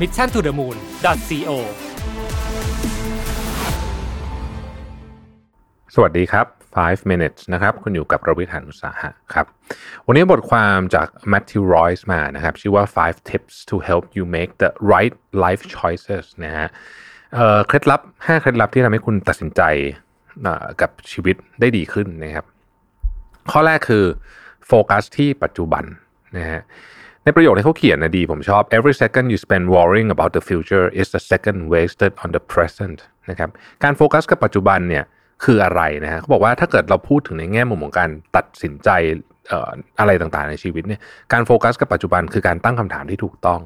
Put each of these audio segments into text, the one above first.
mission to the moon co สวัสดีครับ 5 minutes นะครับ คุณอยู่กับรวิทยานุสาหะครับ วันนี้บทความจาก Matthew Royce มานะครับ ชื่อว่า 5 tips to help you make the right life choices นะฮะเคล็ดลับ 5 เคล็ดลับที่ทำให้คุณตัดสินใจกับชีวิตได้ดีขึ้นนะครับ ข้อแรกคือโฟกัสที่ปัจจุบันนะฮะ ในประโยคที่เขาเขียนน่ะดีผมชอบ every second you spend worrying about the future is a second wasted on the present นะครับการโฟกัสกับปัจจุบันเนี่ยคืออะไรนะฮะเขาบอกว่าถ้าเกิดเราพูดถึงในแง่มุมของการตัดสินใจอออะไรต่างๆในชีวิตเนี่ยการโฟกัสกับปัจจุบันคือการตั้งคำถามที่ถูกต้อง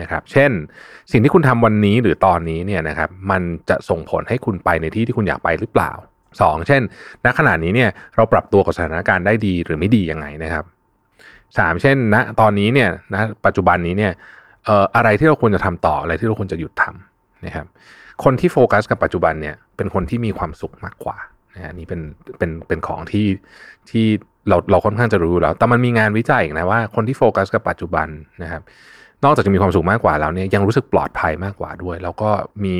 นะครับเช่น สิ่งที่คุณทำวันนี้หรือตอนนี้เนี่ยนะครับมันจะส่งผลให้คุณไปในที่ที่คุณอยากไปหรือเปล่าสองเช่น ณขณะนี้เนี่ยเราปรับตัวกับสถานการณ์ได้ดีหรือไม่ดียังไงนะครับ สามเช่นณตอนนี้เนี่ยนะปัจจุบันนี้เนี่ยเอ่ออะไรที่เราควรจะทำต่ออะไรที่เราควรจะหยุดทำนะครับ คนที่โฟกัสกับปัจจุบันเนี่ยเป็นคนที่มีความสุขมากกว่านะนี่เป็นเป็นเป็นของที่ที่เราเราค่อนข้างจะรู้แล้ว แต่มันมีงานวิจัยนะว่าคนที่โฟกัสกับปัจจุบันนะครับ นอกจากจะมีความสุขมากกว่าแล้วเนี่ยยังรู้สึกปลอดภัยมากกว่าด้วย แล้วก็มี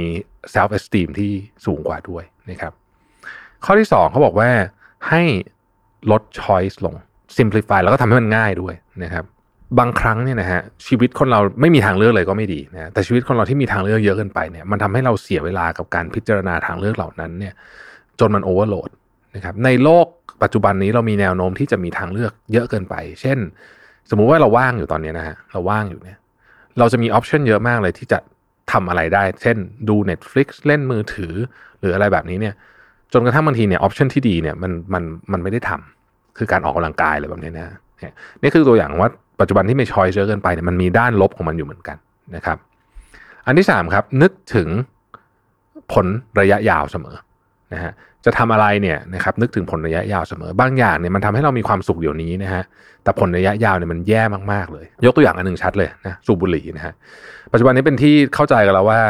self esteem ที่สูงกว่าด้วยนะครับ ข้อที่สองเขาบอกว่าให้ลด choice ลง simplify แล้วก็ทำให้มันง่ายด้วยนะครับ บางครั้งเนี่ยนะฮะชีวิตคนเราไม่มีทางเลือกเลยก็ไม่ดีนะแต่ชีวิตคนเราที่มีทางเลือกเยอะเกินไปเนี่ยมันทำให้เราเสียเวลากับการพิจารณาทางเลือกเหล่านั้นเนี่ย จนมันโอเวอร์โหลดนะครับในโลกปัจจุบันนี้เรามีแนวโน้มที่จะมีทางเลือกเยอะเกินไป เช่น สมมุติว่าเราว่างอยู่ตอนนี้นะฮะเราว่างอยู่เนี่ย เราจะมี option เยอะมากเลยที่จะทำอะไรได้ เช่นดู Netflix เล่นมือถือ หรืออะไรแบบนี้เนี่ย จนกระทั่งบางทีเนี่ย option ที่ดีเนี่ยมันมันมันไม่ได้ทำ คือการออกกำลังกายอะไรแบบนี้นะเนี่ยคือตัวอย่างว่าปัจจุบันที่มี choice เยอะเกินไปเนี่ยมันมีด้านลบของมันอยู่เหมือนกันนะครับ อันที่สามครับนึกถึงผลระยะยาวเสมอนะฮะจะทำอะไรเนี่ยนะครับนึกถึงผลระยะยาวเสมอบางอย่างเนี่ยมันทำให้เรามีความสุขเดี๋ยวนี้นะฮะแต่ผลระยะยาวเนี่ยมันแย่มากๆเลย ยกตัวอย่างอันหนึ่งชัดเลยนะสูบบุหรี่นะฮะปัจจุบันนี้เป็นที่เข้าใจกันแล้วว่า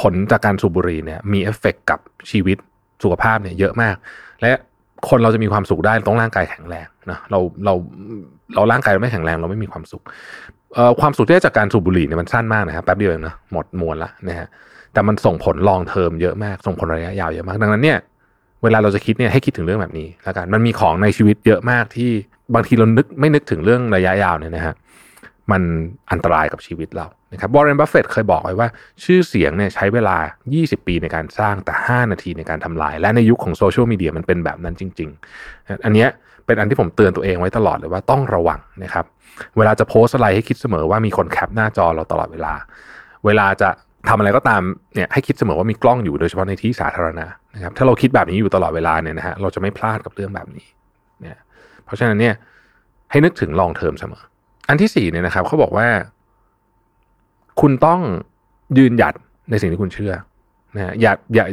ผลจากการสูบบุหรี่เนี่ยมีเอฟเฟกกับชีวิตสุขภาพเนี่ยเยอะมาก และ คนเราจะมีความสุขได้ต้องร่างกายแข็งแรงนะเราเราเราร่างกายเราไม่แข็งแรงเราไม่มีความสุขความสุขที่ได้จากการสูบบุหรี่เนี่ยมันสั้นมากนะครับแป๊บเดียวเองนะหมดมวลละนะฮะแต่มันส่งผลลองเทอมเยอะมาก ส่งผลระยะยาวเยอะมาก ดังนั้นเนี่ยเวลาเราจะคิดเนี่ยให้คิดถึงเรื่องแบบนี้แล้วกันมันมีของในชีวิตเยอะมากที่บางทีเรานึกไม่นึกถึงเรื่องระยะยาวเนี่ยนะฮะ มันอันตรายกับชีวิตเรานะครับวอร์เรนบัฟเฟตเคยบอกไว้ว่า ชื่อเสียงเนี่ยใช้เวลา 20 ปีในการสร้างแต่ 5 นาทีในการทำลาย และในยุคของโซเชียลมีเดียมันเป็นแบบนั้นจริง ๆ อันเนี้ยเป็นอันที่ผมเตือนตัวเองไว้ตลอดเลยว่าต้องระวังนะครับ เวลาจะโพสต์อะไรให้คิดเสมอว่ามีคนแคปหน้าจอเราตลอดเวลา เวลาจะทำอะไรก็ตามเนี่ยให้คิดเสมอว่ามีกล้องอยู่โดยเฉพาะในที่สาธารณะนะครับถ้าเราคิดแบบนี้อยู่ตลอดเวลาเนี่ยนะฮะเราจะไม่พลาดกับเรื่องแบบนี้เนี่ยเพราะฉะนั้นเนี่ยให้นึกถึงลองเทอมเสมอ อันที่สี่เนี่ยนะครับเขาบอกว่า คุณต้องยืนหยัดในสิ่งที่คุณเชื่อนะฮะอย่าอย่า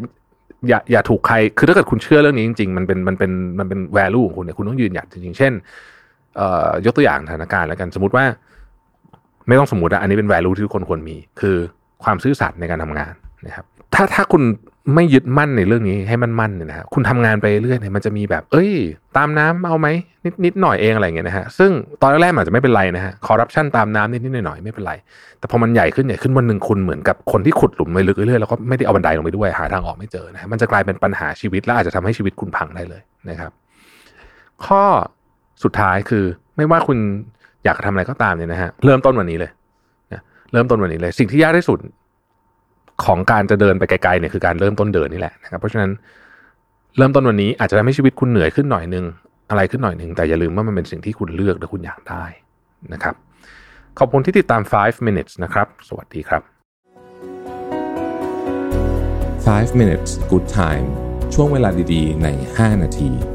อย่าอย่าถูกใคร คือถ้าเกิดคุณเชื่อเรื่องนี้จริงๆ มันเป็นมันเป็นมันเป็น value ของคุณเนี่ยคุณต้องยืนหยัดจริงๆ เช่นเอ่อยกตัวอย่างสถานการณ์แล้วกันสมมติว่า ไม่ต้องสมมติอะอันนี้เป็น value ที่ทุกคนควรมี คือความซื่อสัตย์ในการทำงานนะครับ ถ้าถ้าคุณ ไม่ยึดมั่นในเรื่องนี้ให้มันมั่นเนี่ยนะฮะคุณทำงานไปเรื่อยเนี่ยมันจะมีแบบ เอ้ย ตามน้ำเอาไหมนิดนิดหน่อยเองอะไรอย่างเงี้ยนะฮะซึ่งตอนแรกๆอาจจะไม่เป็นไรนะฮะคอร์รัปชันตามน้ำนิดนิดหน่อยหน่อยๆไม่เป็นไร แต่พอมันใหญ่ขึ้นใหญ่ขึ้นวันหนึ่งคุณเหมือนกับคนที่ขุดหลุมไปลึกเรื่อยๆแล้วก็ไม่ได้เอาบันไดลงไปด้วยหาทางออกไม่เจอนะฮะมันจะกลายเป็นปัญหาชีวิตและอาจจะทำให้ชีวิตคุณพังได้เลยนะครับ ข้อสุดท้ายคือไม่ว่าคุณอยากทำอะไรก็ตามเนี่ยนะฮะเริ่มต้นวันนี้เลยนะเริ่มต้นวันนี้เลย สิ่งที่ยากที่สุด ของการจะเดินไปไกลๆเนี่ยคือการเริ่มต้นเดินนี่แหละนะครับ เพราะฉะนั้นเริ่มต้นวันนี้อาจจะทำให้ชีวิตคุณเหนื่อยขึ้นหน่อยนึงอะไรขึ้นหน่อยนึงแต่อย่าลืมว่ามันเป็นสิ่งที่คุณเลือกและคุณอยากได้นะครับ ขอบคุณที่ติดตาม 5 minutes นะครับ สวัสดีครับ 5 minutes good time ช่วงเวลาดีๆ ใน 5 นาที